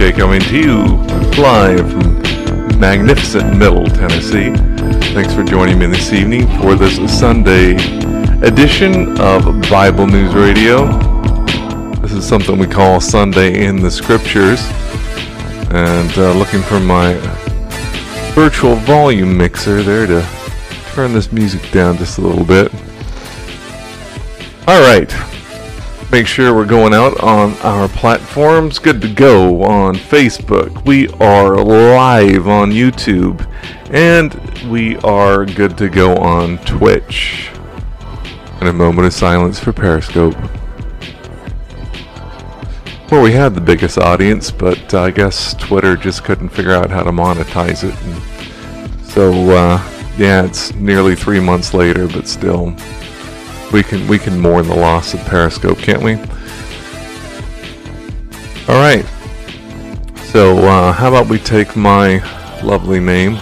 K coming to you live from magnificent Middle Tennessee. Thanks for joining me this evening for this Sunday edition of Bible News Radio. This is something we call Sunday in the Scriptures. And uh, looking for my virtual volume mixer there to turn this music down just a little bit. All right. Make sure we're going out on our platforms. Good to go on Facebook. We are live on YouTube. And we are good to go on Twitch. And a moment of silence for Periscope. Well, we had the biggest audience, but uh, I guess Twitter just couldn't figure out how to monetize it. And so, uh, yeah, it's nearly three months later, but still we can we can mourn the loss of Periscope, can't we? All right. So uh, how about we take my lovely name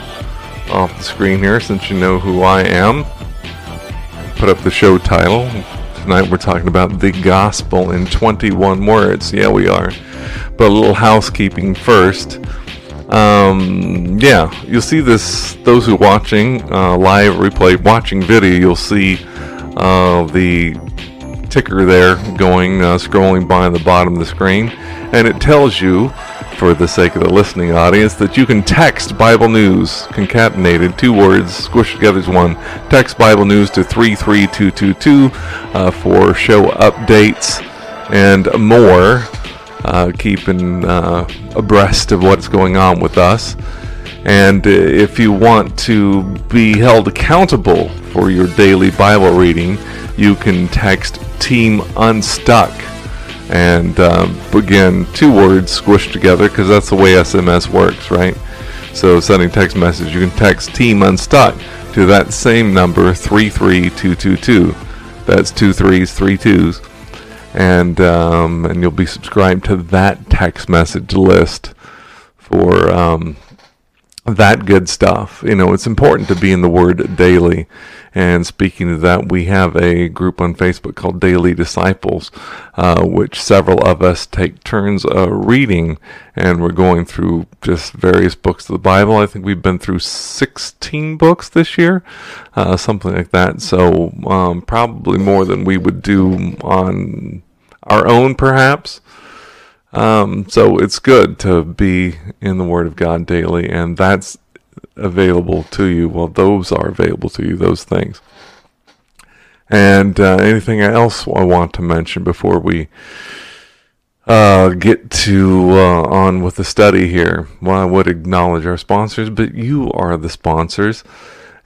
off the screen here, since you know who I am. Put up the show title. Tonight we're talking about the gospel in 21 words. Yeah, we are. But a little housekeeping first. Um, yeah, you'll see this. Those who are watching uh, live replay, watching video, you'll see uh, the ticker there going, uh, scrolling by the bottom of the screen, and it tells you, for the sake of the listening audience, that you can text Bible News, concatenated, two words, squished together as one. Text Bible News to 33222 uh, for show updates and more, uh, keeping uh, abreast of what's going on with us. And uh, if you want to be held accountable for your daily Bible reading, you can text Team Unstuck. And um, again, two words squished together because that's the way SMS works, right? So sending text message, you can text Team Unstuck to that same number, 33222. That's two threes, three twos. And, um, and you'll be subscribed to that text message list for um, that good stuff. You know, it's important to be in the Word daily. And speaking of that, we have a group on Facebook called Daily Disciples, uh, which several of us take turns uh, reading. And we're going through just various books of the Bible. I think we've been through 16 books this year, uh, something like that. So um, probably more than we would do on our own, perhaps. Um, so it's good to be in the Word of God daily, and that's available to you. Well, those are available to you, those things. And uh, anything else I want to mention before we uh, get to uh, on with the study here? Well, I would acknowledge our sponsors, but you are the sponsors.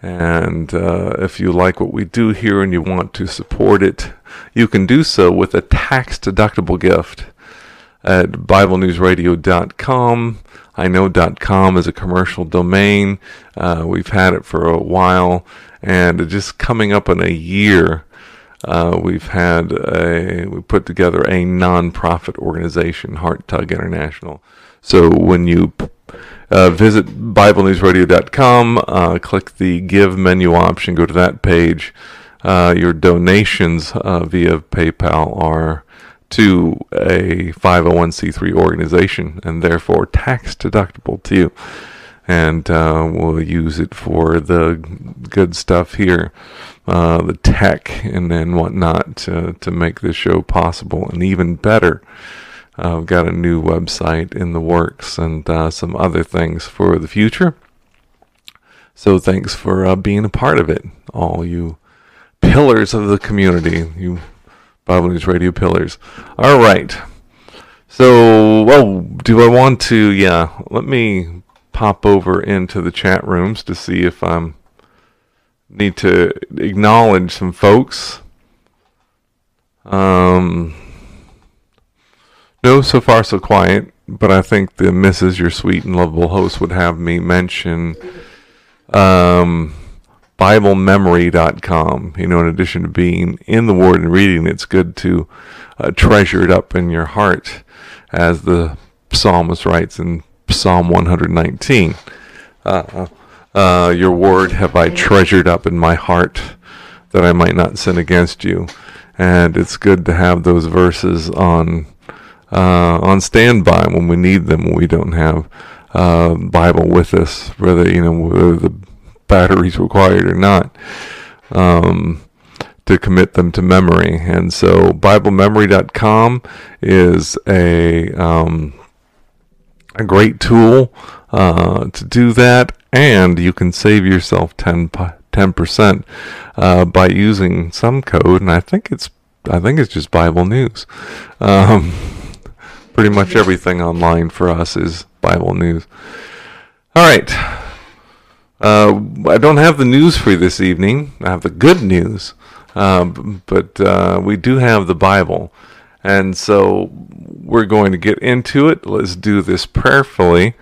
And uh, if you like what we do here and you want to support it, you can do so with a tax deductible gift at BibleNewsRadio.com. I know .com is a commercial domain. Uh, we've had it for a while, and just coming up in a year, uh, we've had a we put together a non-profit organization, Heart Tug International. So when you uh, visit BibleNewsRadio.com, uh, click the Give menu option, go to that page. Uh, your donations uh, via PayPal are to a 501c3 organization and therefore tax deductible to you. And uh, we'll use it for the good stuff here, uh, the tech and then whatnot to, to make this show possible and even better. I've got a new website in the works and uh, some other things for the future. So thanks for uh, being a part of it, all you pillars of the community, you Bible News Radio Pillars. All right. So, well, do I want to? Yeah, let me pop over into the chat rooms to see if I'm need to acknowledge some folks. Um, no, so far so quiet, but I think the Mrs. Your sweet and lovable host would have me mention um, BibleMemory.com. You know, in addition to being in the Word and reading, it's good to uh, treasure it up in your heart, as the psalmist writes in Psalm 119. Uh, uh, your word have I treasured up in my heart, that I might not sin against you. And it's good to have those verses on uh, on standby when we need them when we don't have uh, Bible with us, whether you know whether the batteries required or not. Um, to commit them to memory. And so BibleMemory.com is a um, a great tool uh, to do that, and you can save yourself 10 percent uh, by using some code, and I think it's I think it's just Bible News. Um, pretty much everything online for us is Bible News. All right. Uh, I don't have the news for you this evening. I have the good news. Um, but uh, we do have the Bible. And so we're going to get into it. Let's do this prayerfully.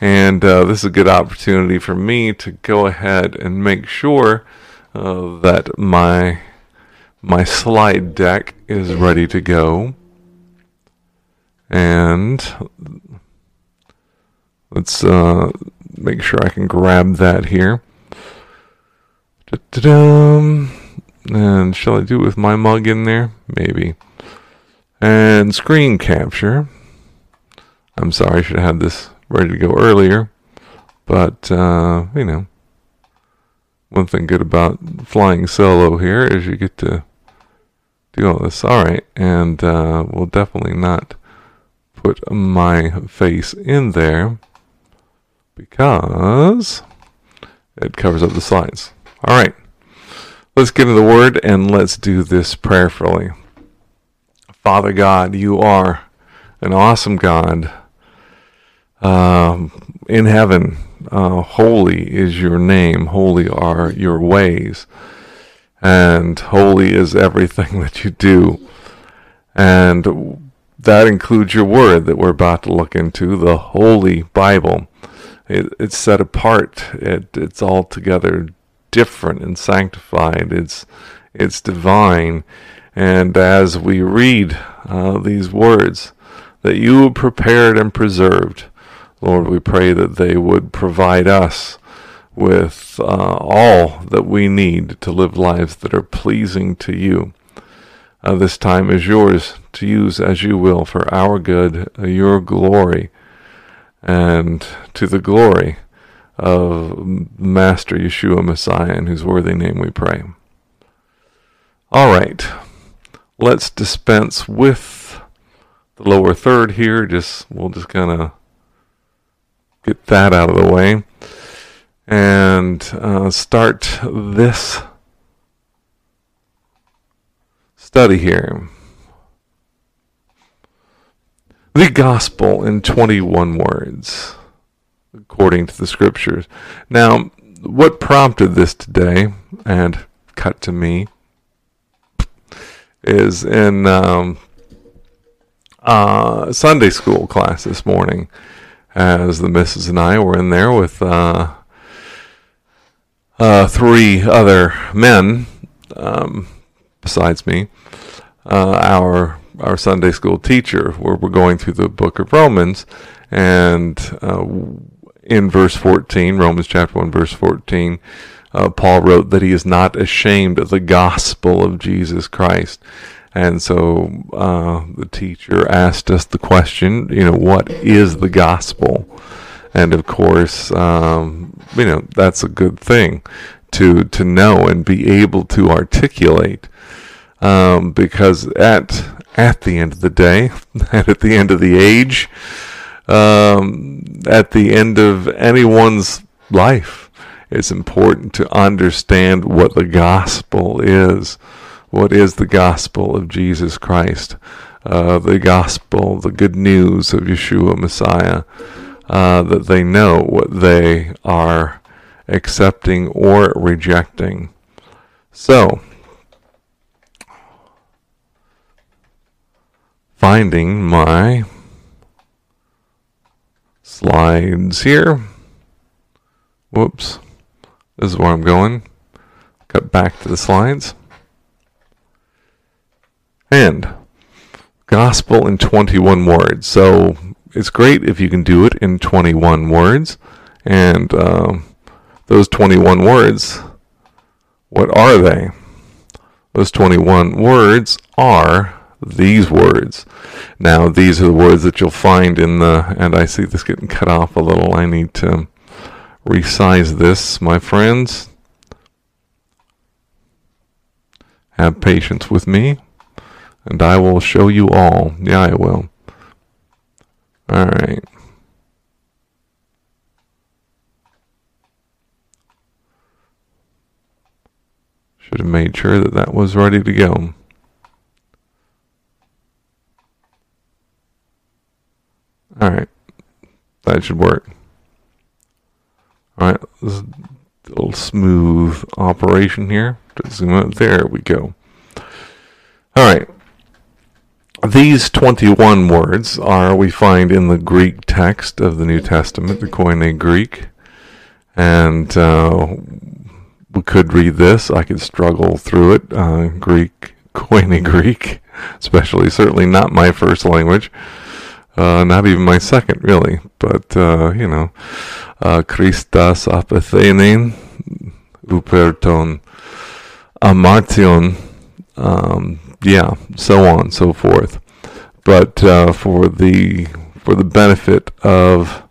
And uh, this is a good opportunity for me to go ahead and make sure uh, that my my slide deck is ready to go. And let's uh, make sure I can grab that here. Da-da-dum. And shall I do it with my mug in there? Maybe. And screen capture. I'm sorry, I should have had this ready to go earlier. But, uh, you know, one thing good about flying solo here is you get to do all this. All right, and uh, we'll definitely not put my face in there because it covers up the slides. All right. Let's get into the word and let's do this prayerfully. Father God, you are an awesome God. Um, in heaven, uh, holy is your name, holy are your ways, and holy is everything that you do. And that includes your word that we're about to look into, the Holy Bible. It, it's set apart. It, it's altogether different and sanctified. It's it's divine. And as we read uh, these words that you prepared and preserved, Lord, we pray that they would provide us with uh, all that we need to live lives that are pleasing to you. Uh, this time is yours to use as you will for our good, uh, your glory, and to the glory of Master Yeshua Messiah, in whose worthy name we pray. All right, let's dispense with the lower third here. Just we'll just kind of get that out of the way and uh, start this study here. The gospel in 21 words according to the scriptures. Now, what prompted this today, and cut to me, is in um, uh, Sunday school class this morning, as the missus and I were in there with uh, uh, three other men um, besides me. Uh, our our Sunday school teacher, where we're going through the book of Romans, and uh, in verse 14, Romans chapter 1, verse 14, uh, Paul wrote that he is not ashamed of the gospel of Jesus Christ. And so uh, the teacher asked us the question, you know, what is the gospel? And of course, um, you know, that's a good thing to to know and be able to articulate, um, because at at the end of the day, and at the end of the age, um, at the end of anyone's life. It's important to understand what the gospel is. What is the gospel of Jesus Christ? Uh, the gospel, the good news of Yeshua Messiah, uh, that they know what they are accepting or rejecting. So, finding my slides here. Whoops. This is where I'm going. Cut back to the slides. And gospel in 21 words. So it's great if you can do it in 21 words. And uh, those 21 words, what are they? Those 21 words are these words. Now, these are the words that you'll find in the, and I see this getting cut off a little. I need to resize this, my friends. Have patience with me, and I will show you all. Yeah, I will. All right. Should have made sure that that was ready to go. Alright. That should work. Alright, this is a little smooth operation here. Just zoom out. There we go. Alright. These 21 words are we find in the Greek text of the New Testament, the Koine Greek. And uh, we could read this. I could struggle through it. Uh, Greek, Koine Greek, especially, certainly not my first language. Uh, not even my second, really. But, uh, you know, uh, Christas apathenein, uperton, amartion, um, yeah, so on, so forth. But uh, for the for the benefit of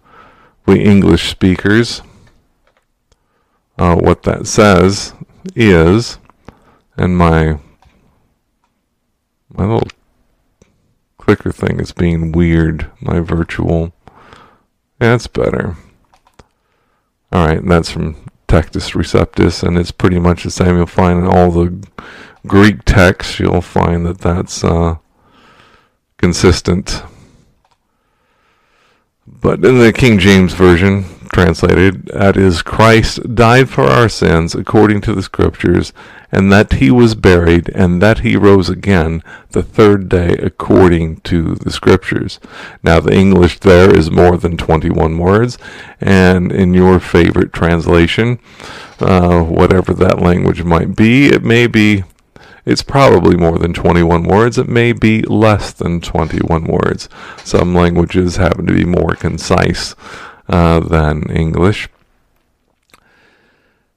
we English speakers, uh, what that says is, and my my little clicker thing is being weird. My virtual, that's better. All right, that's from Textus Receptus, and it's pretty much the same. You'll find in all the Greek texts, you'll find that that's uh, consistent. But in the King James Version, translated, that is, Christ died for our sins according to the Scriptures, and that he was buried, and that he rose again the third day according to the Scriptures. Now, the English there is more than 21 words, and in your favorite translation, uh, whatever that language might be, it may be it's probably more than 21 words. It may be less than 21 words. Some languages happen to be more concise uh, than English.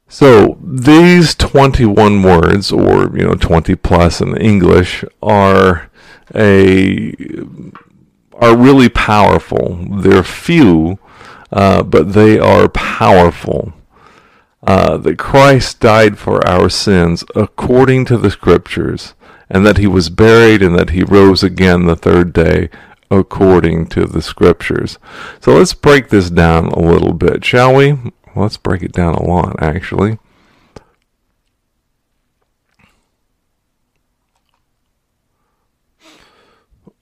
So these 21 words, or you know, 20 plus in English, are a are really powerful. They're few, uh, but they are powerful. Uh, that Christ died for our sins according to the Scriptures, and that He was buried, and that He rose again the third day according to the scriptures. So let's break this down a little bit, shall we? let's break it down a lot, actually.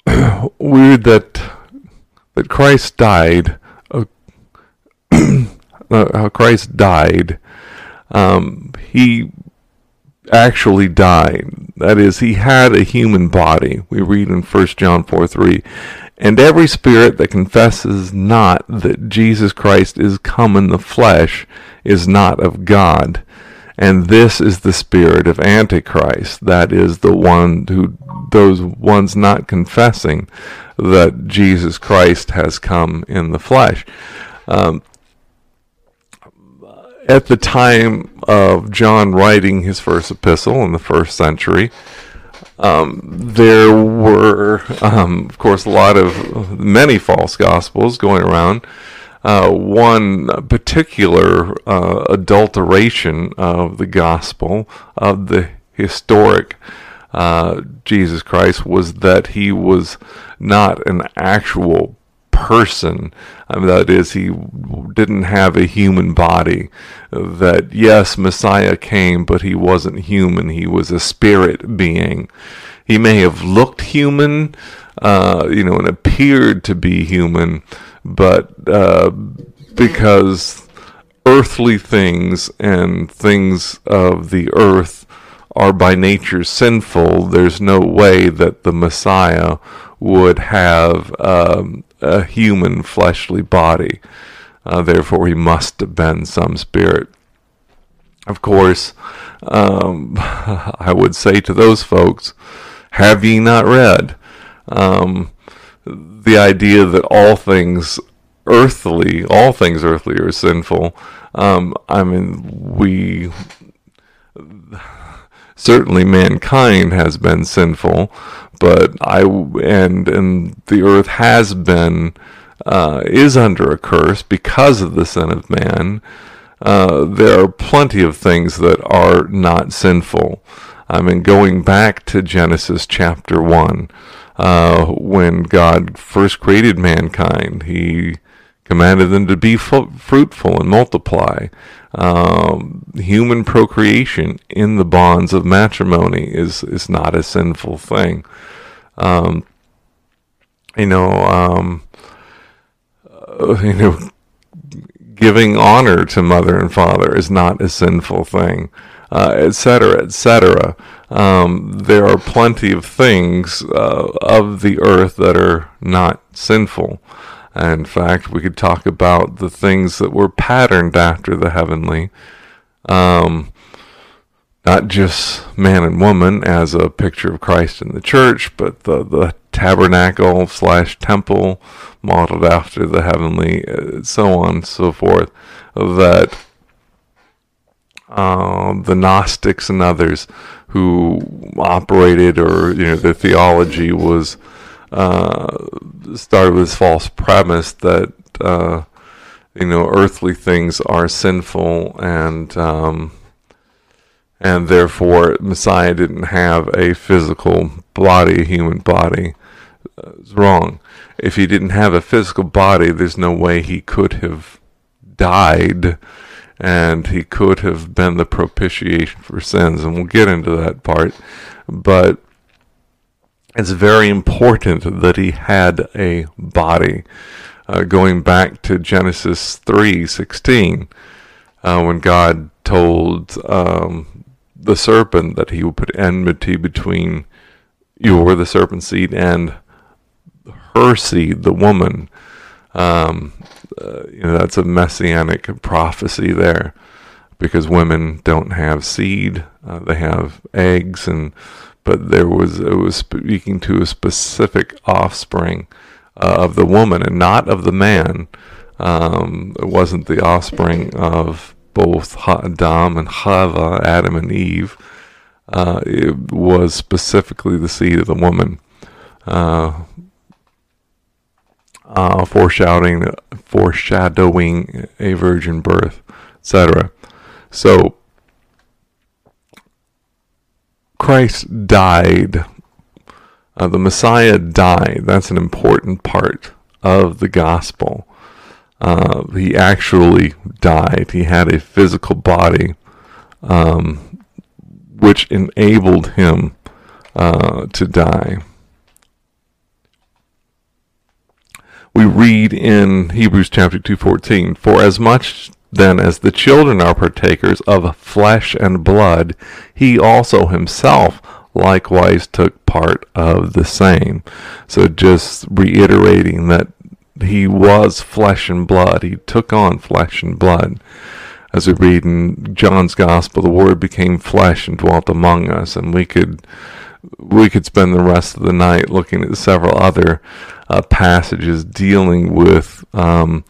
Weird that that Christ died. Uh, how Christ died. Um, he actually died. That is, he had a human body. We read in 1 John 4 3. And every spirit that confesses not that Jesus Christ is come in the flesh is not of God. And this is the spirit of Antichrist. That is the one who, those ones not confessing that Jesus Christ has come in the flesh. Um, at the time of John writing his first epistle in the first century, um, there were, um, of course, a lot of many false gospels going around. Uh, one particular uh, adulteration of the gospel of the historic uh, Jesus Christ was that he was not an actual person. Mean, that is, he didn't have a human body. That, yes, Messiah came, but he wasn't human. He was a spirit being. He may have looked human, uh, you know, and appeared to be human, but uh, because earthly things and things of the earth are by nature sinful, there's no way that the Messiah would have um, a human fleshly body. Uh, therefore, he must have been some spirit. Of course, um, I would say to those folks, have ye not read? Um, the idea that all things earthly, all things earthly are sinful. Um, I mean, we certainly mankind has been sinful, but I and and the earth has been uh, is under a curse because of the sin of man. Uh, there are plenty of things that are not sinful. I mean, going back to Genesis chapter one, uh, when God first created mankind, He commanded them to be fruitful and multiply. Um, human procreation in the bonds of matrimony is is not a sinful thing. Um, you know, um, uh, you know, giving honor to mother and father is not a sinful thing, etc., uh, etc. Et um, there are plenty of things uh, of the earth that are not sinful. In fact, we could talk about the things that were patterned after the heavenly. Um, not just man and woman as a picture of Christ in the church, but the, the tabernacle slash temple modeled after the heavenly, uh, so on and so forth, that uh, the Gnostics and others who operated or, you know, their theology was uh, started with this false premise that, uh, you know, earthly things are sinful and, um, and therefore Messiah didn't have a physical body, a human body. It's wrong. If he didn't have a physical body, there's no way he could have died and he could have been the propitiation for sins. And we'll get into that part. But it's very important that he had a body. Uh, going back to Genesis 3:16, uh, when God told um, the serpent that he would put enmity between you or the serpent seed and her seed, the woman. Um, uh, you know, that's a messianic prophecy there because women don't have seed, uh, they have eggs, and but there was it was speaking to a specific offspring uh, of the woman and not of the man. Um, it wasn't the offspring of both Adam and Chava, Adam and Eve, uh, it was specifically the seed of the woman, uh, uh, foreshadowing foreshadowing a virgin birth, etc. So Christ died. Uh, the Messiah died. That's an important part of the gospel. Uh, he actually died. He had a physical body, um, which enabled him uh, to die. We read in Hebrews chapter 2:14, "For as much then as the children are partakers of flesh and blood, he also himself likewise took part of the same." So just reiterating that he was flesh and blood. He took on flesh and blood. As we read in John's Gospel, the Word became flesh and dwelt among us, and we could we could spend the rest of the night looking at several other uh, passages dealing with um,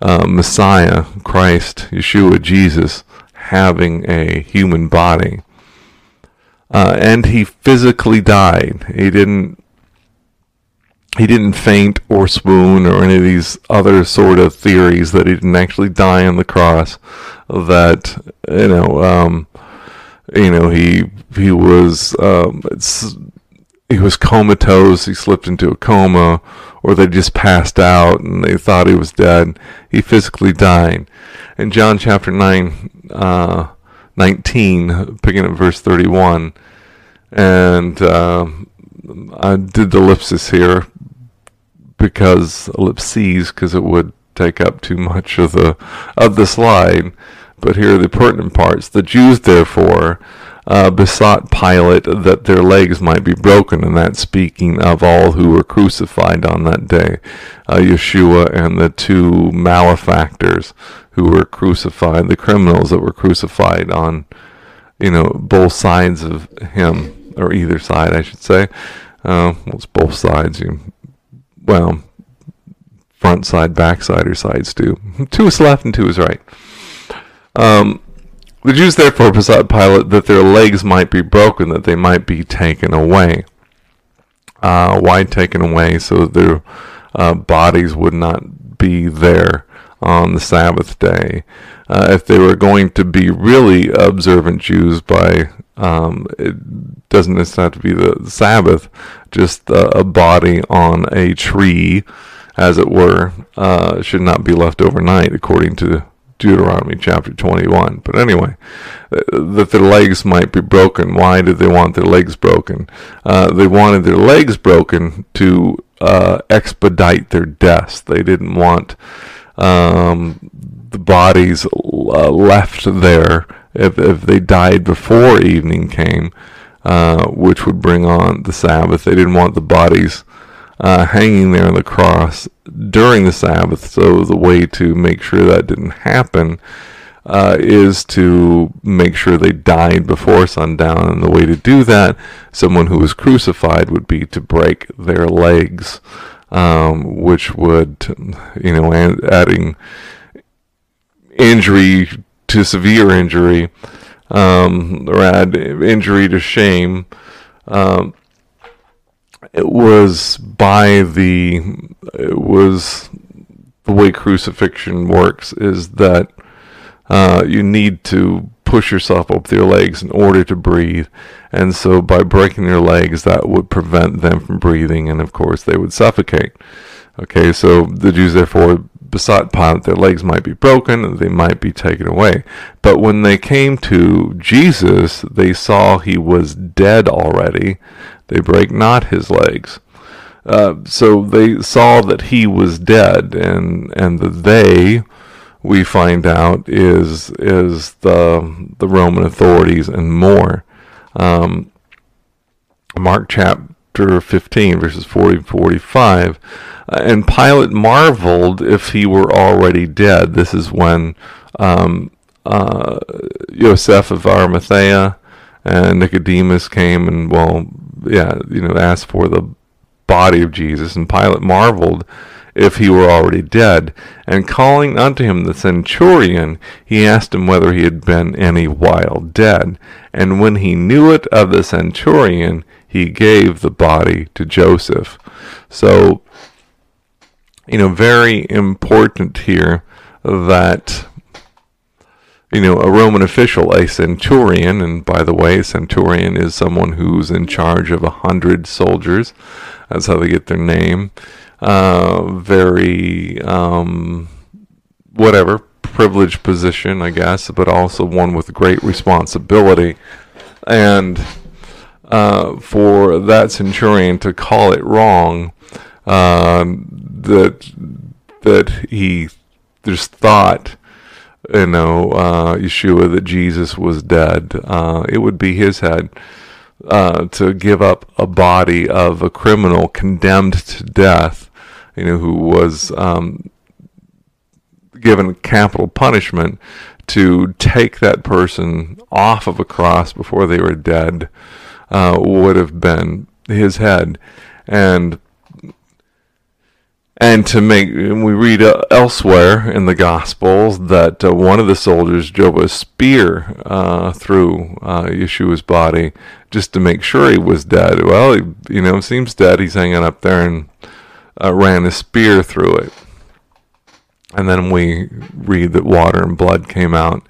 uh, Messiah, Christ, Yeshua, Jesus having a human body. Uh, and he physically died. He didn't he didn't faint or swoon or any of these other sort of theories that he didn't actually die on the cross. That you know, um, you know, he he was um, he was comatose. He slipped into a coma, or they just passed out and they thought he was dead. He physically died. In John chapter nine, uh, nineteen, picking up verse thirty-one, and. Uh, I did the ellipsis here because ellipses because it would take up too much of the of the slide. But here are the pertinent parts. The Jews, therefore, uh, besought Pilate that their legs might be broken, and that speaking of all who were crucified on that day, uh, Yeshua and the two malefactors who were crucified, the criminals that were crucified on, you know, both sides of him, or either side, I should say. Uh, well, it's both sides. You well, front side, back side, or sides too. Two is left and two is right. Um, the Jews therefore besought Pilate that their legs might be broken, that they might be taken away. Uh, why taken away so their uh, bodies would not be there on the Sabbath day? Uh, if they were going to be really observant Jews by um, it doesn't necessarily have to be the Sabbath, just a body on a tree, as it were, uh, should not be left overnight, according to Deuteronomy chapter 21. But anyway, uh, that their legs might be broken. Why did they want their legs broken? Uh, they wanted their legs broken to uh, expedite their deaths. They didn't want um, the bodies uh, left there if, if they died before evening came, uh, which would bring on the Sabbath. They didn't want the bodies uh, hanging there on the cross during the Sabbath. So the way to make sure that didn't happen uh, is to make sure they died before sundown. And the way to do that, someone who was crucified would be to break their legs, um, which would, you know, adding injury to severe injury, um, or add injury to shame. Um, it was by the it was the way crucifixion works is that uh, you need to push yourself up with your legs in order to breathe and so by breaking your legs that would prevent them from breathing and of course they would suffocate okay so the jews therefore besought Pilate their legs might be broken and they might be taken away. But when they came to Jesus, they saw he was dead already. They break not his legs. Uh, so they saw that he was dead, and and the they we find out is is the the Roman authorities and more. Um, Mark chapter 15 verses 40 and 45 and Pilate marveled if he were already dead. This is when um, uh, Joseph of Arimathea and Nicodemus came and, well, yeah, you know, asked for the body of Jesus. And Pilate marveled if he were already dead. And calling unto him the centurion, he asked him whether he had been any while dead. And when he knew it of the centurion, he gave the body to Joseph. So you know, very important here that, you know, a Roman official, a centurion, and by the way, a centurion is someone who's in charge of a hundred soldiers. That's how they get their name. Uh, very, um, whatever, privileged position, I guess, but also one with great responsibility. And uh, for that centurion to call it wrong, um, that that he just thought you know uh, Yeshua that Jesus was dead. Uh, it would be his head uh, to give up a body of a criminal condemned to death, you know, who was um, given capital punishment to take that person off of a cross before they were dead uh, would have been his head and and to make, we read uh, elsewhere in the Gospels that uh, one of the soldiers drove a spear uh, through uh, Yeshua's body just to make sure he was dead. Well, he, you know, seems dead. He's hanging up there and uh, ran a spear through it. And then we read that water and blood came out.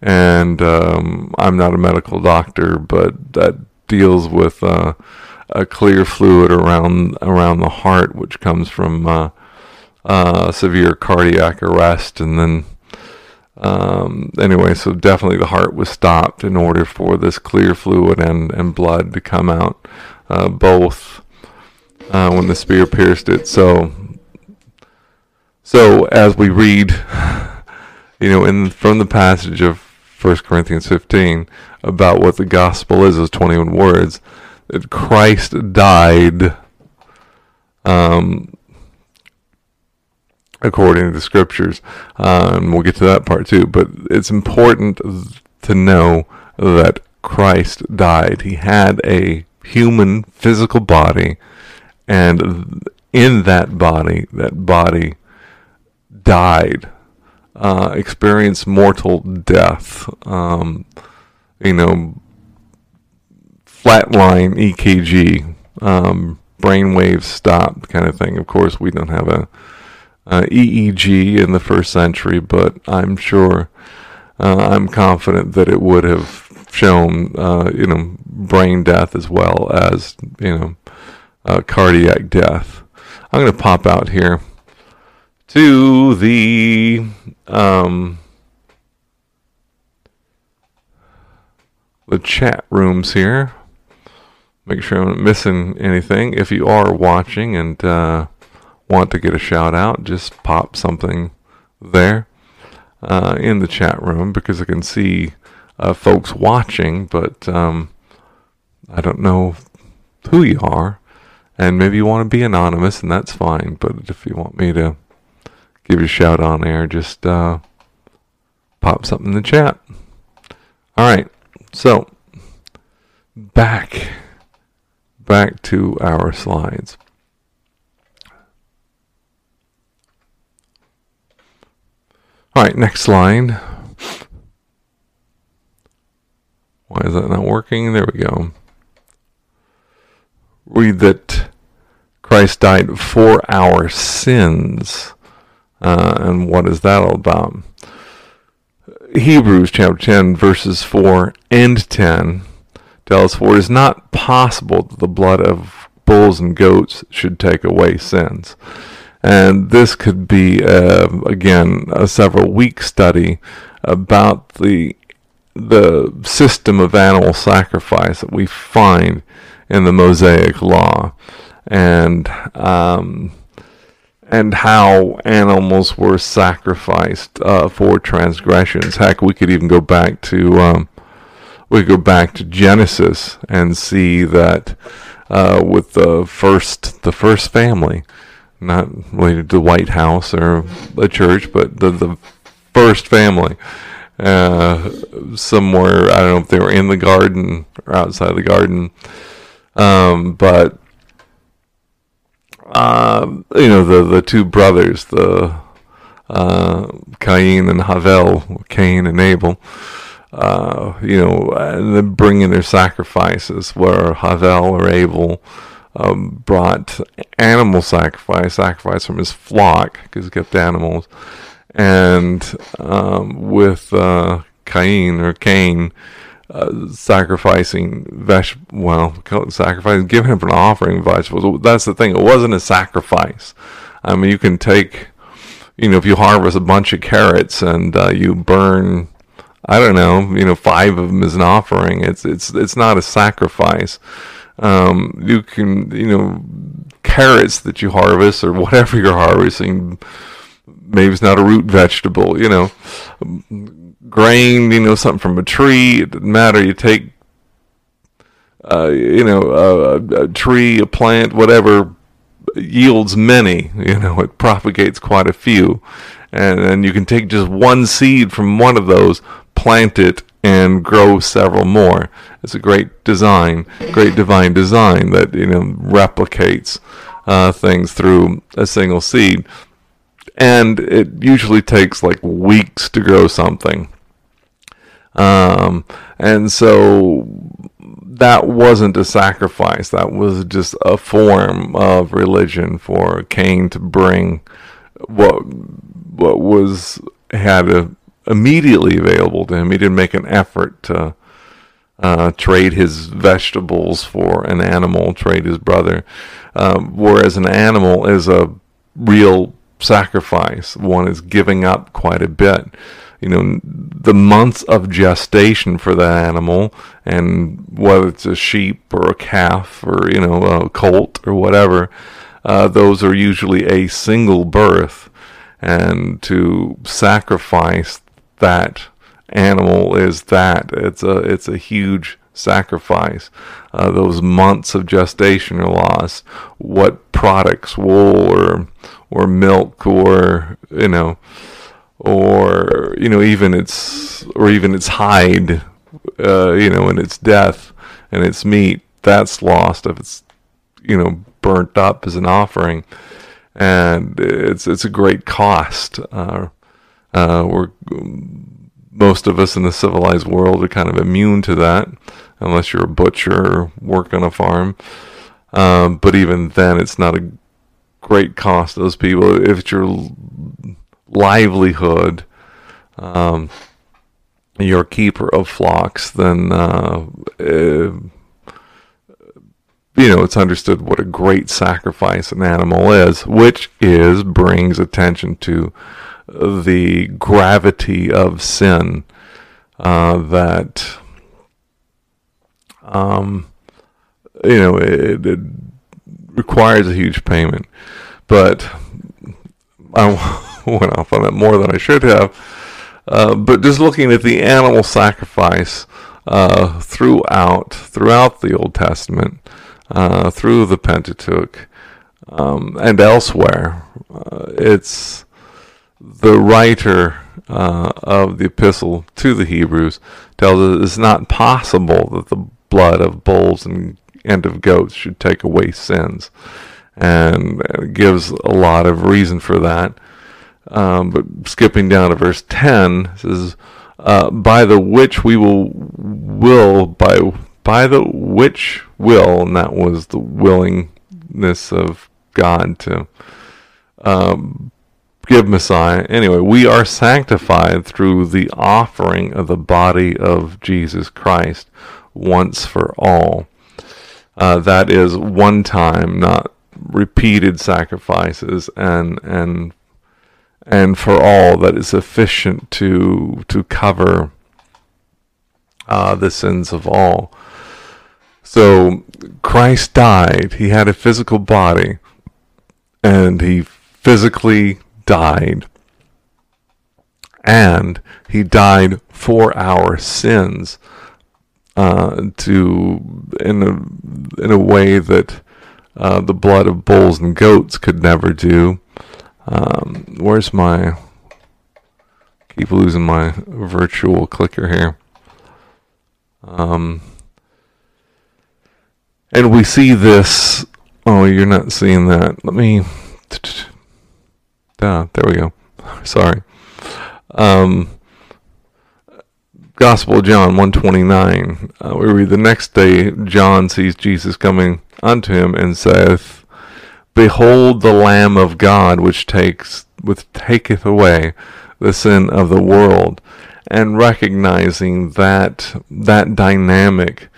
And um, I'm not a medical doctor, but that deals with uh, a clear fluid around around the heart, which comes from uh, uh, severe cardiac arrest, and then um, anyway, so definitely the heart was stopped in order for this clear fluid and and blood to come out, uh, both uh, when the spear pierced it. So so as we read, you know, in from the passage of 1 Corinthians 15 about what the gospel is, those 21 words that Christ died um, according to the scriptures. Um, we'll get to that part too, but it's important to know that Christ died. He had a human physical body, and in that body, that body died, uh, experienced mortal death. Um, you know, flatline EKG um, brainwaves stopped kind of thing. Of course, we don't have a, a EEG in the first century, but I'm sure, uh, I'm confident that it would have shown, uh, you know, brain death as well as, you know, uh, cardiac death. I'm going to pop out here to the um, the chat rooms here. Make sure I'm not missing anything. If you are watching and uh, want to get a shout out, just pop something there uh, in the chat room because I can see uh, folks watching, but um, I don't know who you are. And maybe you want to be anonymous, and that's fine. But if you want me to give you a shout on air, just uh, pop something in the chat. All right. So back back to our slides. All right, next slide. Why is that not working? There we go. Read that Christ died for our sins. Uh, and what is that all about? Hebrews chapter 10, verses 4 and 10 tell us, For it is not possible that the blood of bulls and goats should take away sins. And this could be, uh, again, a several week study about the the system of animal sacrifice that we find in the Mosaic Law, and um, and how animals were sacrificed uh, for transgressions. Heck, we could even go back to um, we go back to Genesis and see that uh, with the first the first family, not related to the White House or the church, but the the first family. Uh, somewhere I don't know if they were in the garden or outside the garden, um, but uh, you know the the two brothers, the uh, Cain and Havel, Cain and Abel. Uh, you know, and then bringing their sacrifices, where Havel or Abel um, brought animal sacrifice, sacrifice from his flock because he kept animals, and um, with uh, Cain or Cain uh, sacrificing veg well sacrificing giving him an offering of vegetables. That's the thing it wasn't a sacrifice. I mean you can take you know if you harvest a bunch of carrots and uh, you burn i don't know you know five of them is an offering it's it's it's not a sacrifice um, you can you know carrots that you harvest or whatever you're harvesting maybe it's not a root vegetable you know grain, you know, something from a tree. It doesn't matter. You take, uh, you know, a, a, tree, a plant, whatever yields many. You know, it propagates quite a few, and then you can take just one seed from one of those, plant it, and grow several more. It's a great design, great divine design that you know replicates uh, things through a single seed and it usually takes like weeks to grow something. Um, and so that wasn't a sacrifice. That was just a form of religion for Cain to bring what what was had a, immediately available to him. He didn't make an effort to uh, trade his vegetables for an animal, trade his brother. Um, whereas an animal is a real sacrifice. One is giving up quite a bit you know, the months of gestation for that animal, and whether it's a sheep or a calf or, you know, a colt or whatever, uh, those are usually a single birth. And to sacrifice that animal is that. It's a, it's a huge sacrifice. Uh, those months of gestation are lost. What products, wool or, or milk or, you know, or you know even its or even its hide, uh, you know, and its death and its meat that's lost if it's you know burnt up as an offering, and it's it's a great cost. Uh, uh, we're most of us in the civilized world are kind of immune to that, unless you're a butcher or work on a farm. Um, but even then, it's not a great cost to those people. If it's your livelihood, um, your keeper of flocks, then uh, uh, you know it's understood what a great sacrifice an animal is, which is brings attention to the gravity of sin uh, that um, you know it, it requires a huge payment, but I went off on that more than I should have. Uh, but just looking at the animal sacrifice uh, throughout throughout the Old Testament, uh, through the Pentateuch, um, and elsewhere, uh, it's the writer uh, of the epistle to the Hebrews tells us it's not possible that the blood of bulls and, and of goats should take away sins, and gives a lot of reason for that. Um, but skipping down to verse 10 says, uh, by the which we will will by by the which will, and that was the willingness of God to um, give Messiah. Anyway, we are sanctified through the offering of the body of Jesus Christ once for all. Uh, that is one time, not repeated sacrifices, and and and for all that is sufficient to to cover uh, the sins of all. So Christ died. He had a physical body, and he physically died. And he died for our sins uh, to in a in a way that uh, the blood of bulls and goats could never do. Um, where's my? Keep losing my virtual clicker here. Um, and we see this. Oh, you're not seeing that. Let me. Ah, there we go. Sorry. Um, Gospel of John 129. Uh, we read the next day John sees Jesus coming unto him and saith, Behold the Lamb of God which takes which taketh away the sin of the world. And recognizing that that dynamic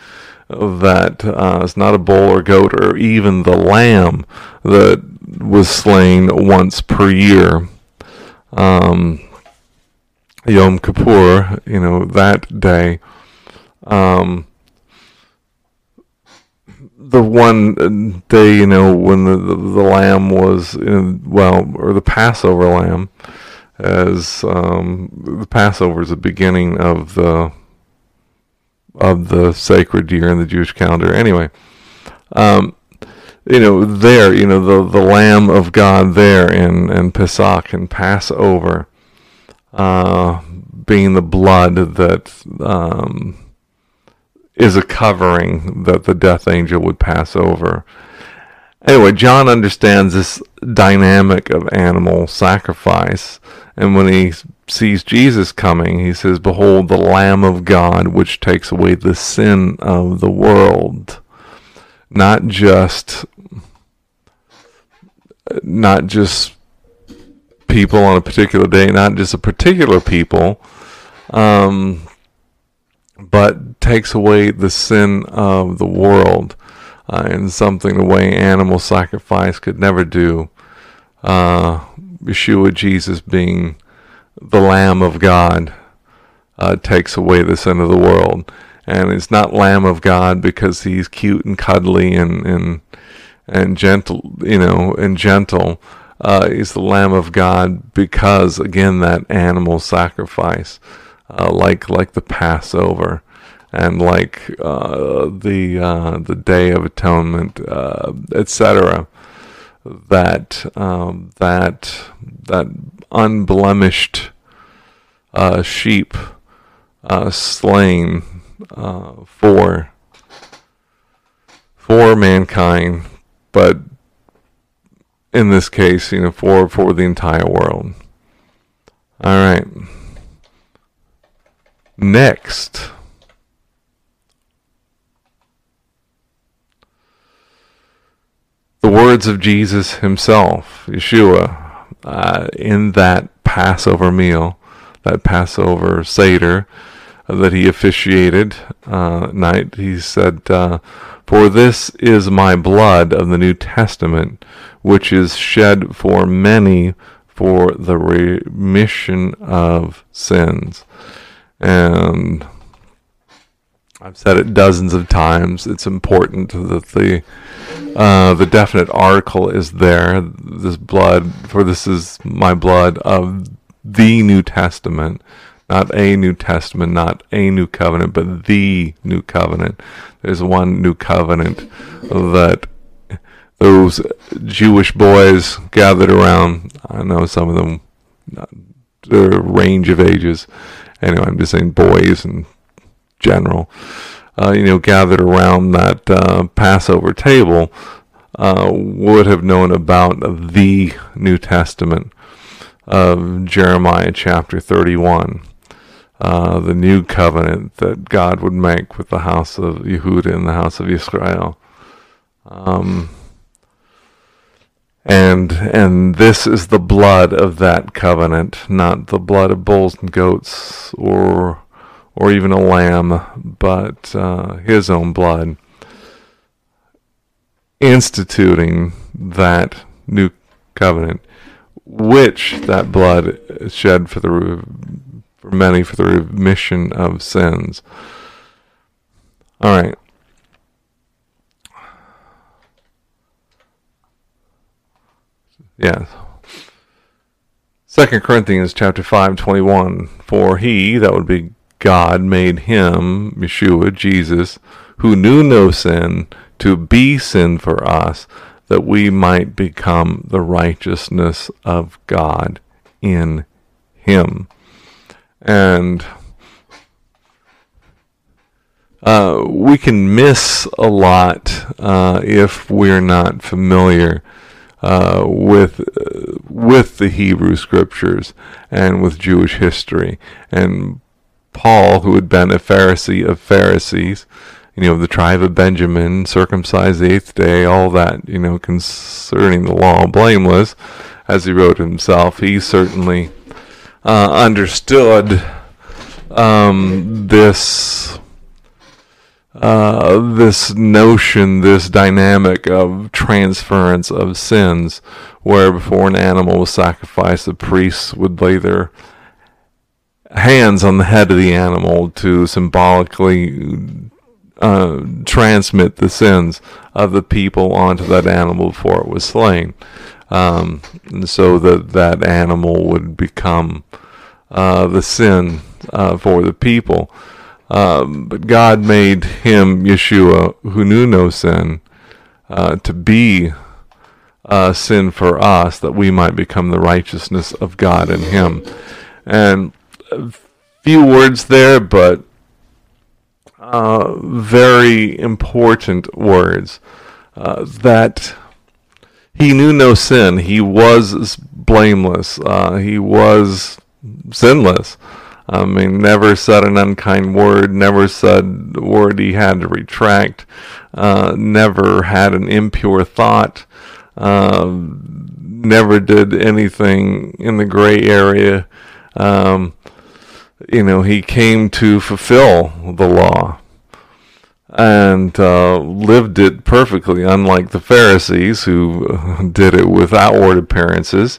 that uh, it's not a bull or goat or even the lamb that was slain once per year. Um, Yom Kippur, you know, that day, um, the one day, you know, when the, the, the lamb was, in, well, or the Passover lamb, as um, the Passover is the beginning of the of the sacred year in the Jewish calendar. Anyway, um, you know, there, you know, the the Lamb of God there in in Pesach and Passover, uh, being the blood that um, is a covering that the death angel would pass over. Anyway, John understands this dynamic of animal sacrifice, and when he sees Jesus coming, he says, "Behold, the Lamb of God, which takes away the sin of the world." Not just not just people on a particular day, not just a particular people, um, but takes away the sin of the world uh, and something the way animal sacrifice could never do. Uh, Yeshua, Jesus being the Lamb of God, uh, takes away the sin of the world. And it's not Lamb of God because he's cute and cuddly and, and and gentle, you know, and gentle. Uh, he's the Lamb of God because, again, that animal sacrifice, uh, like like the Passover, and like uh, the uh, the Day of Atonement, uh, etc. That um, that that unblemished uh, sheep slain for for mankind but in this case, you know, for for the entire world. All right. Next. the words of Jesus himself, Yeshua, uh, in that Passover meal, that Passover Seder uh, that he officiated uh, night. He said, uh, For this is my blood of the New Testament, which is shed for many for the remission of sins. And I've said it dozens of times. It's important that the uh, the definite article is there. This blood, for this is my blood of the New Testament, not a New Testament, not a new covenant, but the new covenant. There's one new covenant that those Jewish boys gathered around. I know some of them, the range of ages. Anyway, I'm just saying boys in general, uh, you know, gathered around that uh, Passover table uh, would have known about the New Testament of Jeremiah chapter 31. Uh, the new covenant that God would make with the house of Yehuda and the house of Israel. Um, and and this is the blood of that covenant, not the blood of bulls and goats or or even a lamb, but uh, his own blood, instituting that new covenant, which that blood shed for the many for the remission of sins. All right. Yes. Second Corinthians chapter five twenty one. For he, that would be God made him, Yeshua, Jesus, who knew no sin, to be sin for us, that we might become the righteousness of God in him. And uh, we can miss a lot uh, if we're not familiar uh, with uh, with the Hebrew scriptures and with Jewish history. And Paul, who had been a Pharisee of Pharisees, you know, the tribe of Benjamin, circumcised the eighth day, all that, you know, concerning the law, blameless, as he wrote himself, he certainly uh, understood um, this. Uh, this notion, this dynamic of transference of sins, where before an animal was sacrificed, the priests would lay their hands on the head of the animal to symbolically uh, transmit the sins of the people onto that animal before it was slain. Um, so that that animal would become uh, the sin uh, for the people. Um, but God made him, Yeshua, who knew no sin, uh, to be uh, sin for us, that we might become the righteousness of God in him. And a few words there, but uh, very important words. Uh, that he knew no sin. He was blameless. Uh, he was sinless. I mean, never said an unkind word, never said a word he had to retract, uh, never had an impure thought, uh, never did anything in the gray area. Um, you know, he came to fulfill the law and uh, lived it perfectly, unlike the Pharisees who did it with outward appearances,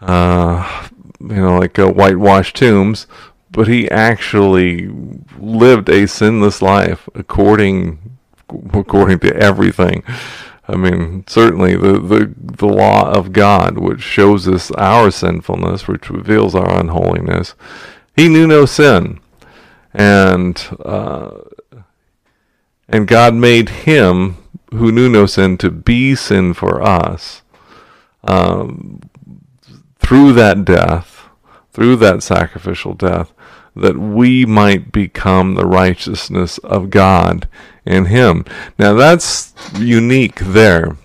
uh, you know, like uh, whitewashed tombs. But he actually lived a sinless life according according to everything. I mean, certainly the, the, the law of God, which shows us our sinfulness, which reveals our unholiness. He knew no sin. And, uh, and God made him who knew no sin to be sin for us. Um, through that death, through that sacrificial death, that we might become the righteousness of God in Him. Now that's unique there.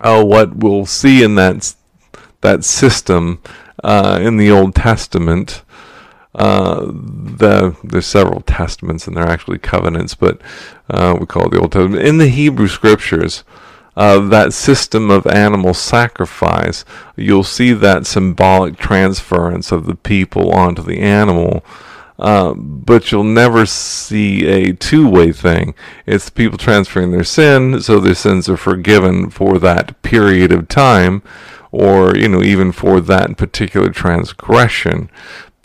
Oh, what we'll see in that that system uh, in the Old Testament. Uh, the there's several testaments and they're actually covenants, but uh, we call it the Old Testament. In the Hebrew Scriptures, uh, that system of animal sacrifice, you'll see that symbolic transference of the people onto the animal. Uh, but you'll never see a two-way thing. It's people transferring their sin, so their sins are forgiven for that period of time, or you know, even for that particular transgression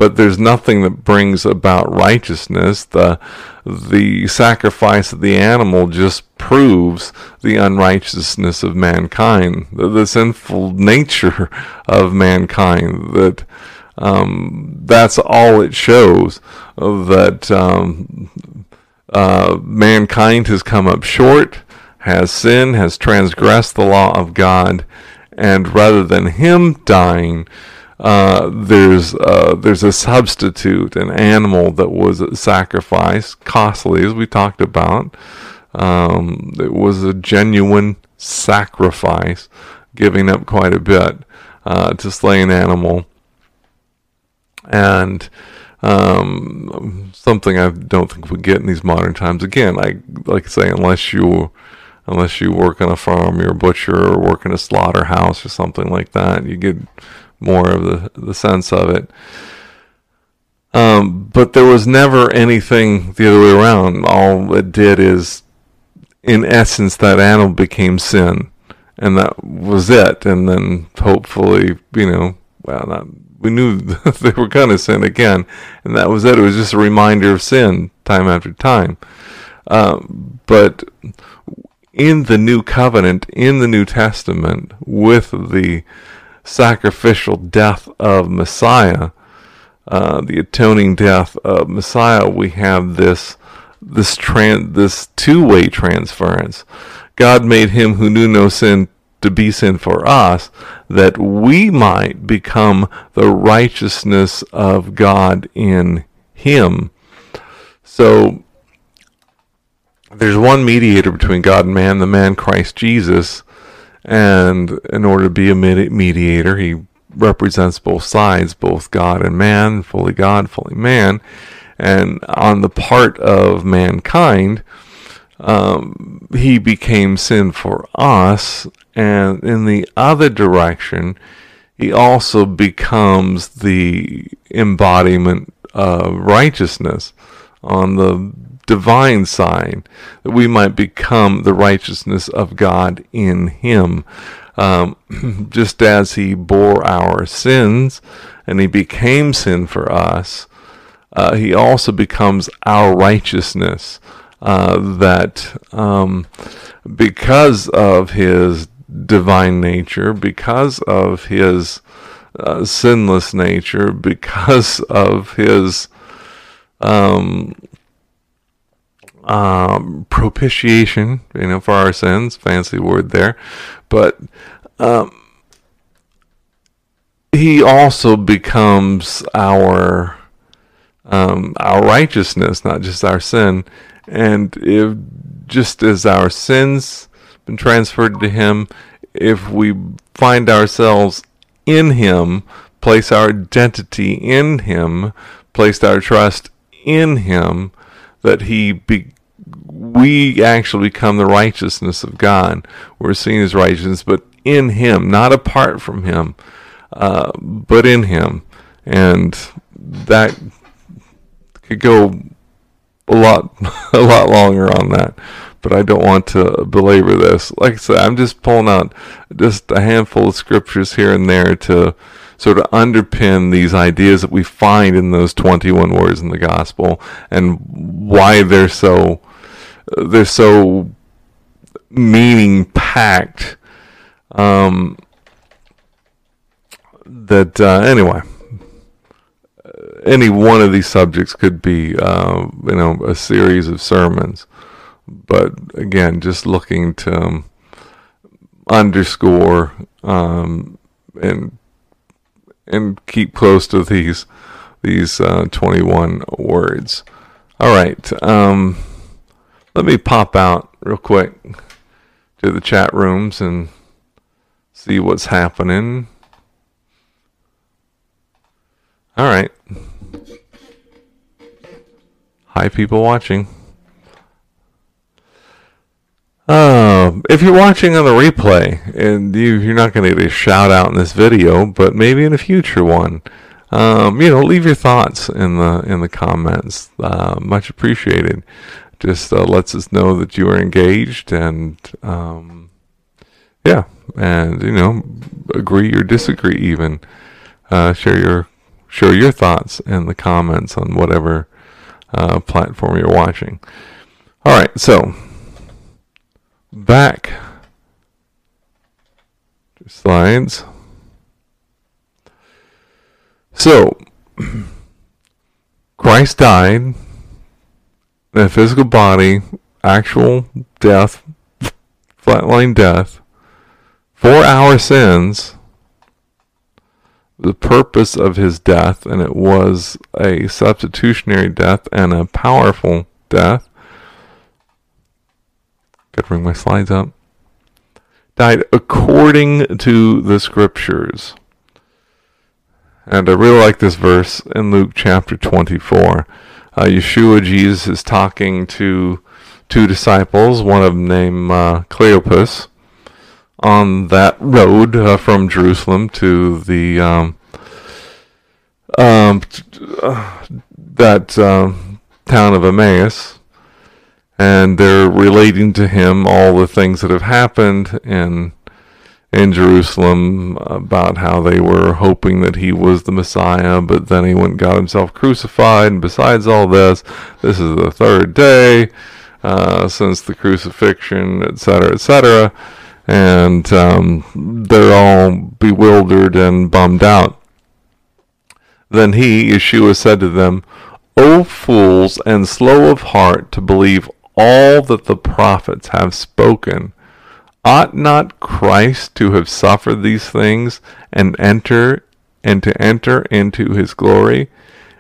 but there's nothing that brings about righteousness. The the sacrifice of the animal just proves the unrighteousness of mankind, the, the sinful nature of mankind. That um, that's all it shows. That um, uh, mankind has come up short, has sinned, has transgressed the law of God, and rather than Him dying uh, there's uh, there's a substitute, an animal that was sacrificed, costly as we talked about. Um, it was a genuine sacrifice, giving up quite a bit uh, to slay an animal, and um, something I don't think we get in these modern times. Again, I like I say, unless you unless you work on a farm, you're a butcher, or work in a slaughterhouse or something like that, you get more of the, the sense of it. Um, but there was never anything the other way around. All it did is, in essence, that animal became sin, and that was it. And then hopefully, you know, well, not, we knew they were going to sin again, and that was it. It was just a reminder of sin time after time. Um, but in the new covenant, in the New Testament, with the sacrificial death of Messiah, uh, the atoning death of Messiah, we have this this tran- this two-way transference. God made him who knew no sin to be sin for us, that we might become the righteousness of God in him. So there's one mediator between God and man, the man Christ Jesus, and in order to be a mediator, he represents both sides, both God and man, fully God, fully man. And on the part of mankind, um, he became sin for us. And in the other direction, he also becomes the embodiment of righteousness on the divine sign that we might become the righteousness of God in Him. Um, just as He bore our sins and He became sin for us, uh, He also becomes our righteousness. Uh, that um, because of His divine nature, because of His uh, sinless nature, because of His um, um, propitiation, you know, for our sins. Fancy word there, but um, he also becomes our um, our righteousness, not just our sin. And if just as our sins been transferred to him, if we find ourselves in him, place our identity in him, place our trust in him, that he be, we actually become the righteousness of God. We're seen as righteousness, but in Him, not apart from Him, uh, but in Him, and that could go a lot, a lot longer on that. But I don't want to belabor this. Like I said, I'm just pulling out just a handful of scriptures here and there to sort of underpin these ideas that we find in those 21 words in the gospel and why they're so they're so meaning packed um, that uh, anyway any one of these subjects could be uh, you know a series of sermons but again just looking to um, underscore um, and and keep close to these these uh, 21 words. All right, um, let me pop out real quick to the chat rooms and see what's happening. All right. Hi, people watching. Uh, if you're watching on the replay and you, you're not going to get a shout out in this video, but maybe in a future one, um, you know, leave your thoughts in the in the comments. Uh, much appreciated. Just uh, lets us know that you are engaged and um, yeah, and you know, agree or disagree. Even uh, share your share your thoughts in the comments on whatever uh, platform you're watching. All right, so back to slides. So, Christ died in a physical body, actual death, flatline death, for our sins. The purpose of his death, and it was a substitutionary death and a powerful death. Gotta bring my slides up. Died according to the scriptures. And I really like this verse in Luke chapter 24. Uh, Yeshua, Jesus, is talking to two disciples, one of them named uh, Cleopas, on that road uh, from Jerusalem to the um, um, uh, that um, town of Emmaus and they're relating to him all the things that have happened in in Jerusalem about how they were hoping that he was the Messiah, but then he went and got himself crucified. And besides all this, this is the third day uh, since the crucifixion, etc., etc. And um, they're all bewildered and bummed out. Then he, Yeshua, said to them, O fools and slow of heart to believe all that the prophets have spoken. Ought not Christ to have suffered these things and enter and to enter into his glory?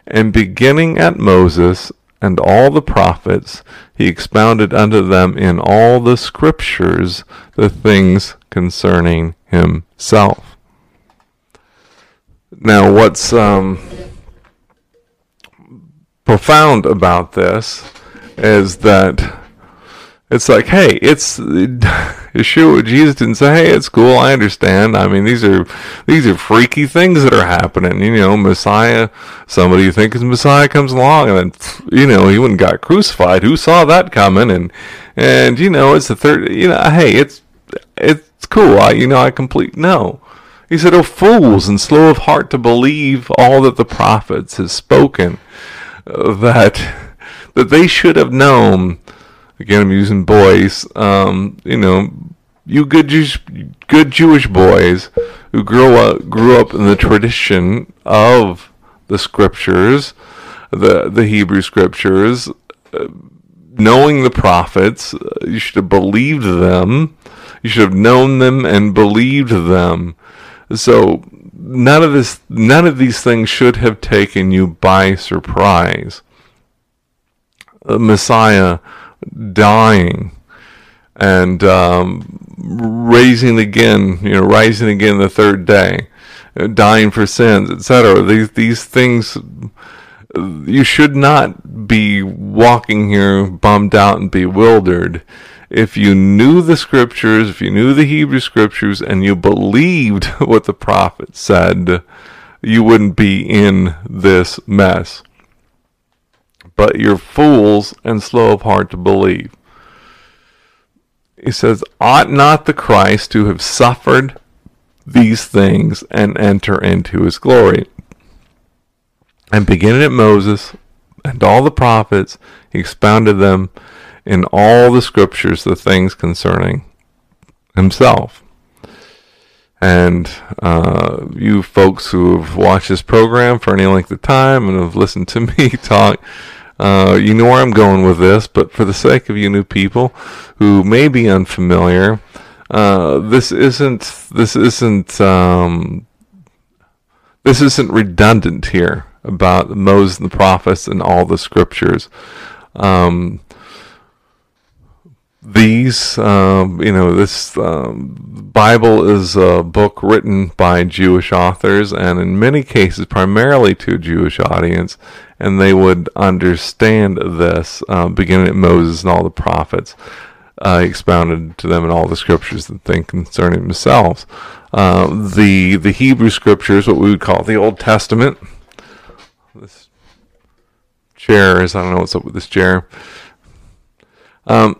And beginning at Moses and all the prophets, he expounded unto them in all the scriptures the things concerning himself. Now, what's um, profound about this is that it's like, hey, it's Yeshua. Jesus didn't say, hey, it's cool. I understand. I mean, these are these are freaky things that are happening. You know, Messiah. Somebody you think is Messiah comes along, and then you know he wouldn't got crucified. Who saw that coming? And and you know, it's the third. You know, hey, it's it's cool. I you know, I complete no. He said, "Oh fools and slow of heart to believe all that the prophets have spoken." Uh, that that they should have known. Again, I'm using boys. Um, you know, you good Jewish, good Jewish boys who grew up grew up in the tradition of the scriptures, the the Hebrew scriptures, uh, knowing the prophets. Uh, you should have believed them. You should have known them and believed them. So none of this, none of these things should have taken you by surprise. Messiah dying and um, raising again, you know, rising again the third day, uh, dying for sins, etc. These these things you should not be walking here bummed out and bewildered. If you knew the scriptures, if you knew the Hebrew scriptures, and you believed what the prophet said, you wouldn't be in this mess but you're fools and slow of heart to believe. He says, Ought not the Christ to have suffered these things and enter into his glory? And beginning at Moses and all the prophets, he expounded them in all the scriptures the things concerning himself. And uh, you folks who have watched this program for any length of time and have listened to me talk, uh, you know where I'm going with this, but for the sake of you new people who may be unfamiliar, uh, this isn't this isn't um, this isn't redundant here about Moses and the prophets and all the scriptures. Um, these, um, you know, this um, Bible is a book written by Jewish authors, and in many cases, primarily to a Jewish audience, and they would understand this, uh, beginning at Moses and all the prophets. uh, expounded to them in all the scriptures that think concerning themselves. Uh, the the Hebrew scriptures, what we would call the Old Testament. This chair is I don't know what's up with this chair. Um.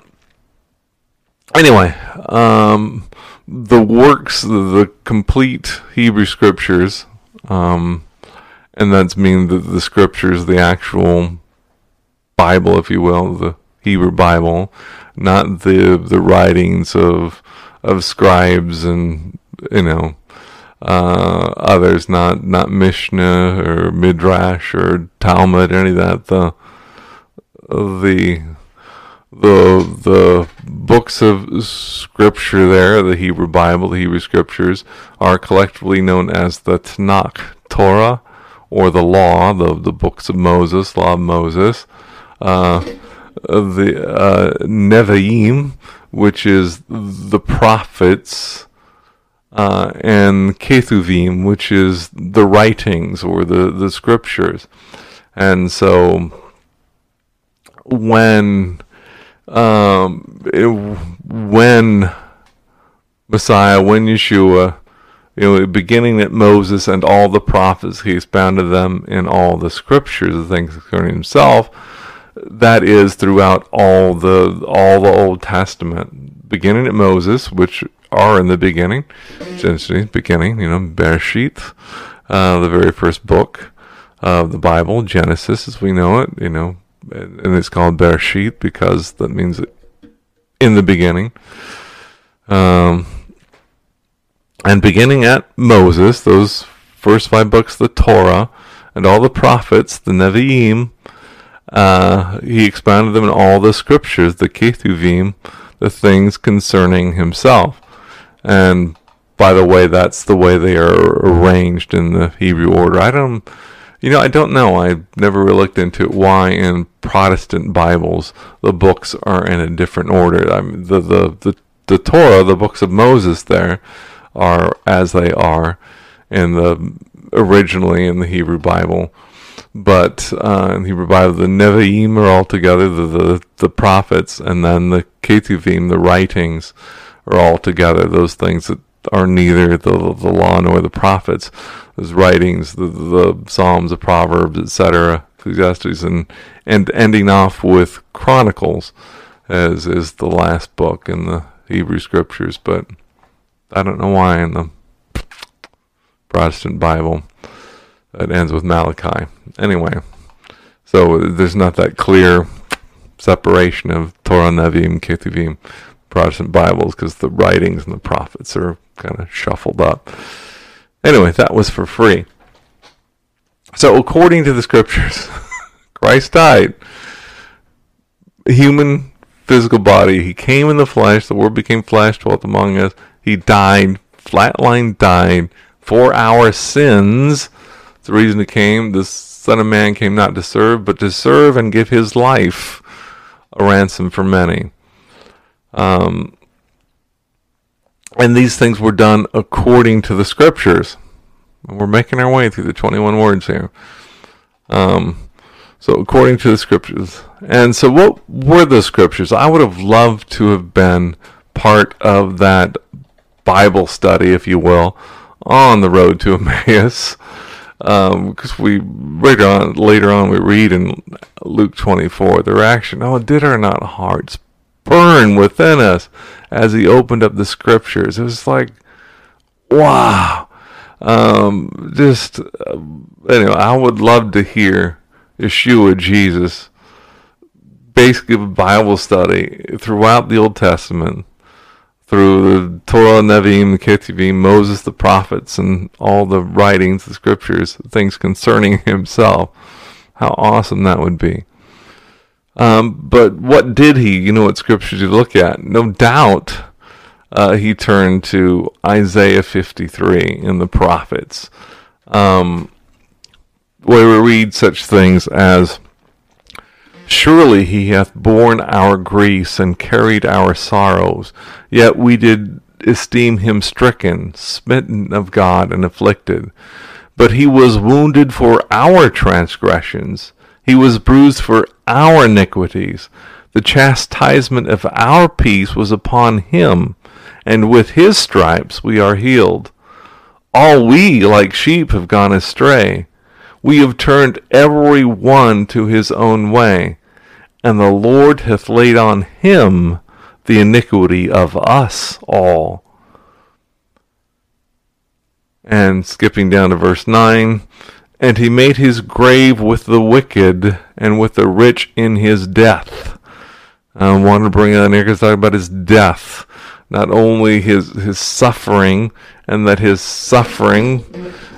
Anyway, um, the works, the, the complete Hebrew scriptures, um, and that's mean the, the scriptures, the actual Bible, if you will, the Hebrew Bible, not the the writings of of scribes and you know uh, others, not not Mishnah or Midrash or Talmud, or any of that. The the the the books of scripture there, the Hebrew Bible, the Hebrew scriptures, are collectively known as the Tanakh, Torah, or the Law, the the books of Moses, Law of Moses. Uh, the uh, Nevi'im, which is the prophets, uh, and Ketuvim, which is the writings or the, the scriptures. And so when um, it, when Messiah, when Yeshua, you know, beginning at Moses and all the prophets, he expounded them in all the scriptures, the things concerning himself. That is throughout all the all the Old Testament, beginning at Moses, which are in the beginning, Genesis, beginning, you know, Bereshit, uh, the very first book of the Bible, Genesis, as we know it, you know, and it's called Bereshit because that means in the beginning. Um, and beginning at Moses, those first five books, the Torah, and all the prophets, the Nevi'im, uh, he expounded them in all the scriptures, the Ketuvim, the things concerning himself. And by the way, that's the way they are arranged in the Hebrew order. I don't, you know, I don't know. I've never really looked into why in Protestant Bibles the books are in a different order. I mean, the, the, the, the Torah, the books of Moses there, are as they are in the originally in the Hebrew Bible but uh, in the Hebrew Bible, the Nevi'im are all together, the, the, the prophets, and then the Ketuvim, the writings, are all together. Those things that are neither the, the law nor the prophets. Those writings, the, the Psalms, the Proverbs, etc., Ecclesiastes, and, and ending off with Chronicles as is the last book in the Hebrew Scriptures. But I don't know why in the Protestant Bible it ends with Malachi. Anyway, so there's not that clear separation of Torah, Nevi'im, Ketuvim, Protestant Bibles because the writings and the prophets are kind of shuffled up. Anyway, that was for free. So, according to the scriptures, Christ died. Human physical body. He came in the flesh. The Word became flesh, dwelt among us. He died, flatline died for our sins the reason he came. The Son of Man came not to serve, but to serve and give his life a ransom for many. Um, and these things were done according to the scriptures. We're making our way through the 21 words here. Um, so, according to the scriptures. And so, what were the scriptures? I would have loved to have been part of that Bible study, if you will, on the road to Emmaus because um, we later on later on we read in Luke 24 the reaction oh did our not hearts burn within us as he opened up the scriptures it was like wow um, just uh, anyway I would love to hear Yeshua Jesus basically a Bible study throughout the Old Testament through the Torah, Nevi'im, the Ketuvim, Moses, the prophets, and all the writings, the scriptures, things concerning himself. How awesome that would be. Um, but what did he, you know, what scriptures you look at? No doubt uh, he turned to Isaiah 53 in the prophets, um, where we read such things as, Surely he hath borne our griefs and carried our sorrows, yet we did esteem him stricken, smitten of God, and afflicted. But he was wounded for our transgressions, he was bruised for our iniquities. The chastisement of our peace was upon him, and with his stripes we are healed. All we, like sheep, have gone astray. We have turned every one to his own way, and the Lord hath laid on him the iniquity of us all. And skipping down to verse 9, and he made his grave with the wicked and with the rich in his death. I want to bring in here because talk about his death, not only his his suffering, and that his suffering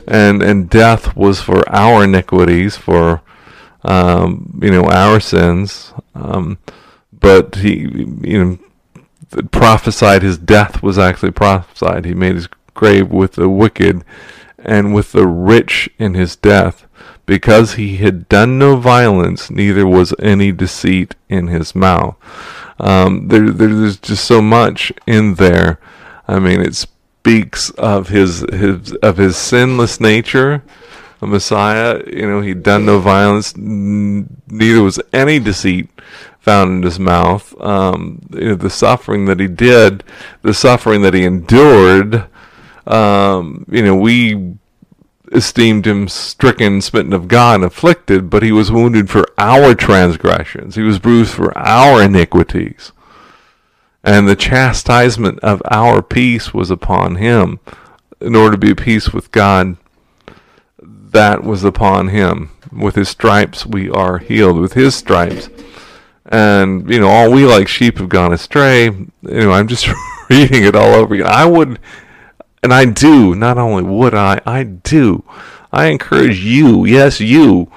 and and death was for our iniquities, for um, you know our sins, um, but he you know prophesied his death was actually prophesied. He made his grave with the wicked and with the rich in his death, because he had done no violence, neither was any deceit in his mouth. Um, there, there's just so much in there. I mean, it speaks of his his of his sinless nature. A Messiah, you know, he'd done no violence, neither was any deceit found in his mouth. Um, you know, the suffering that he did, the suffering that he endured, um, you know, we esteemed him stricken, smitten of God, and afflicted, but he was wounded for our transgressions. He was bruised for our iniquities. And the chastisement of our peace was upon him. In order to be at peace with God, that was upon him. With his stripes we are healed. With his stripes. And, you know, all we like sheep have gone astray. You know, I'm just reading it all over again. I would and I do, not only would I, I do. I encourage you, yes, you,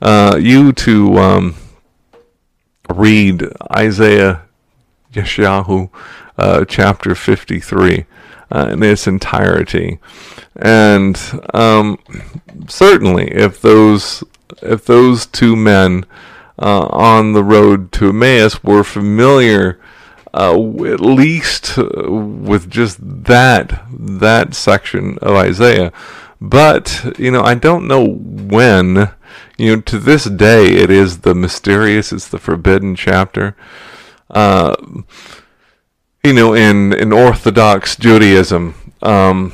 uh, you to um, read Isaiah Yeshayahu uh, chapter 53 uh, in its entirety. And um, certainly, if those if those two men uh, on the road to Emmaus were familiar uh, at least uh, with just that that section of Isaiah. But you know, I don't know when. You know, to this day, it is the mysterious. It's the forbidden chapter. Uh, you know, in in Orthodox Judaism, um,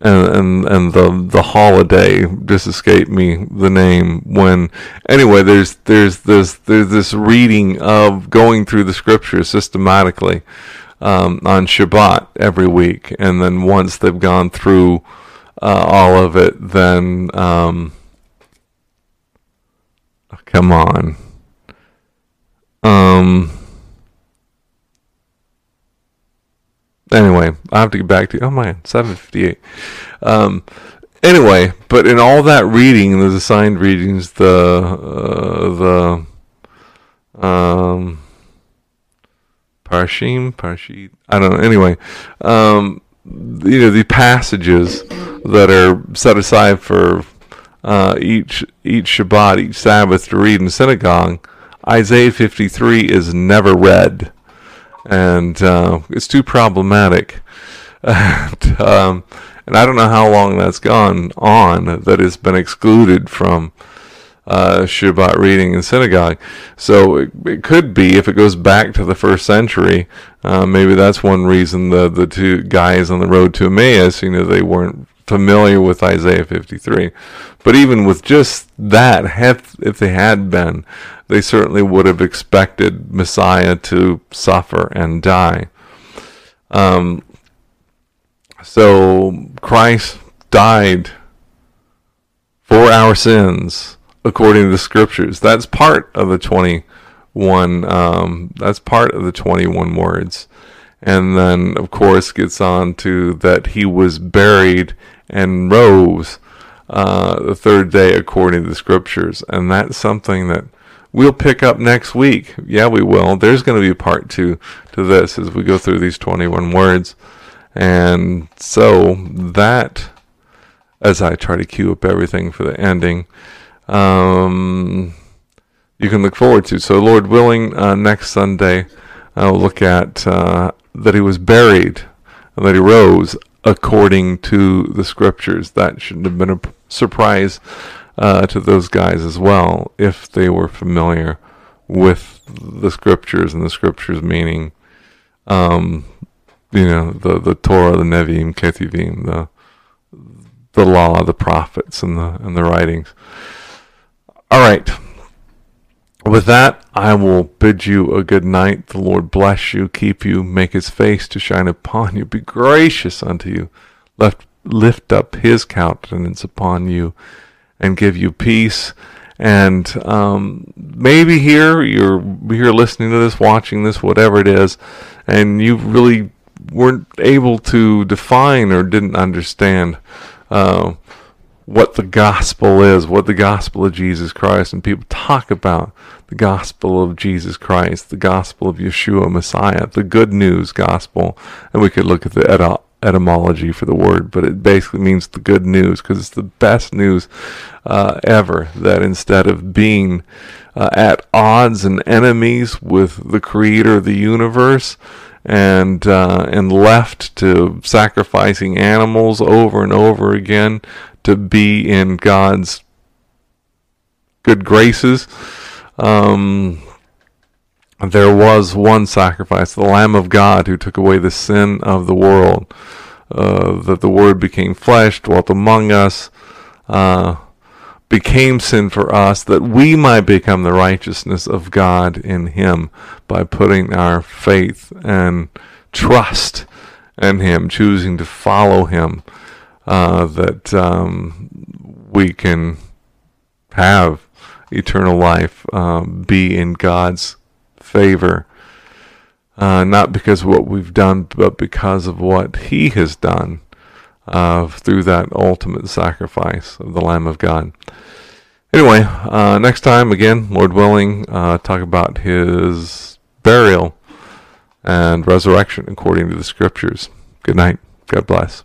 and and and the the holiday just escaped me the name when anyway there's there's this there's this reading of going through the scriptures systematically um, on Shabbat every week and then once they've gone through uh, all of it then um, come on. Um Anyway, I have to get back to you. Oh man, seven fifty eight. Um, anyway, but in all that reading, the assigned readings, the uh, the um, Parshim, Parshit, I don't know. Anyway, um, you know the passages that are set aside for uh, each each Shabbat, each Sabbath to read in synagogue. Isaiah fifty three is never read and uh, it's too problematic. and, um, and I don't know how long that's gone on that it's been excluded from uh, Shabbat reading in synagogue. So it, it, could be if it goes back to the first century. Uh, maybe that's one reason the the two guys on the road to Emmaus, you know, they weren't familiar with Isaiah 53. But even with just that, if they had been, they certainly would have expected Messiah to suffer and die. Um, so Christ died for our sins according to the scriptures. That's part of the 21, um, that's part of the 21 words. And then, of course, gets on to that he was buried and rose uh, the third day according to the scriptures. And that's something that we'll pick up next week. Yeah, we will. There's going to be a part two to this as we go through these 21 words. And so that, as I try to cue up everything for the ending, um, you can look forward to. So, Lord willing, uh, next Sunday, I'll look at uh, that he was buried and that he rose according to the scriptures. That shouldn't have been a surprise uh, to those guys as well if they were familiar with the scriptures and the scriptures meaning. Um, you know the the Torah, the Nevi'im, Ketuvim, the the law, the prophets, and the and the writings. All right. With that, I will bid you a good night. The Lord bless you, keep you, make his face to shine upon you, be gracious unto you, lift, lift up his countenance upon you, and give you peace. And um, maybe here you're here listening to this, watching this, whatever it is, and you really weren't able to define or didn't understand uh, what the gospel is, what the gospel of Jesus Christ, and people talk about the gospel of Jesus Christ, the gospel of Yeshua Messiah, the good news gospel, and we could look at the et- etymology for the word, but it basically means the good news because it's the best news uh, ever. That instead of being uh, at odds and enemies with the Creator of the universe, and uh, and left to sacrificing animals over and over again to be in God's good graces. Um, there was one sacrifice, the Lamb of God, who took away the sin of the world. Uh, that the Word became flesh, dwelt among us, uh, became sin for us, that we might become the righteousness of God in Him by putting our faith and trust in Him, choosing to follow Him uh, that um, we can have eternal life, um, be in God's favor, uh, not because of what we've done, but because of what He has done uh, through that ultimate sacrifice of the Lamb of God. Anyway, uh, next time, again, Lord willing, uh, talk about His burial and resurrection according to the Scriptures. Good night. God bless.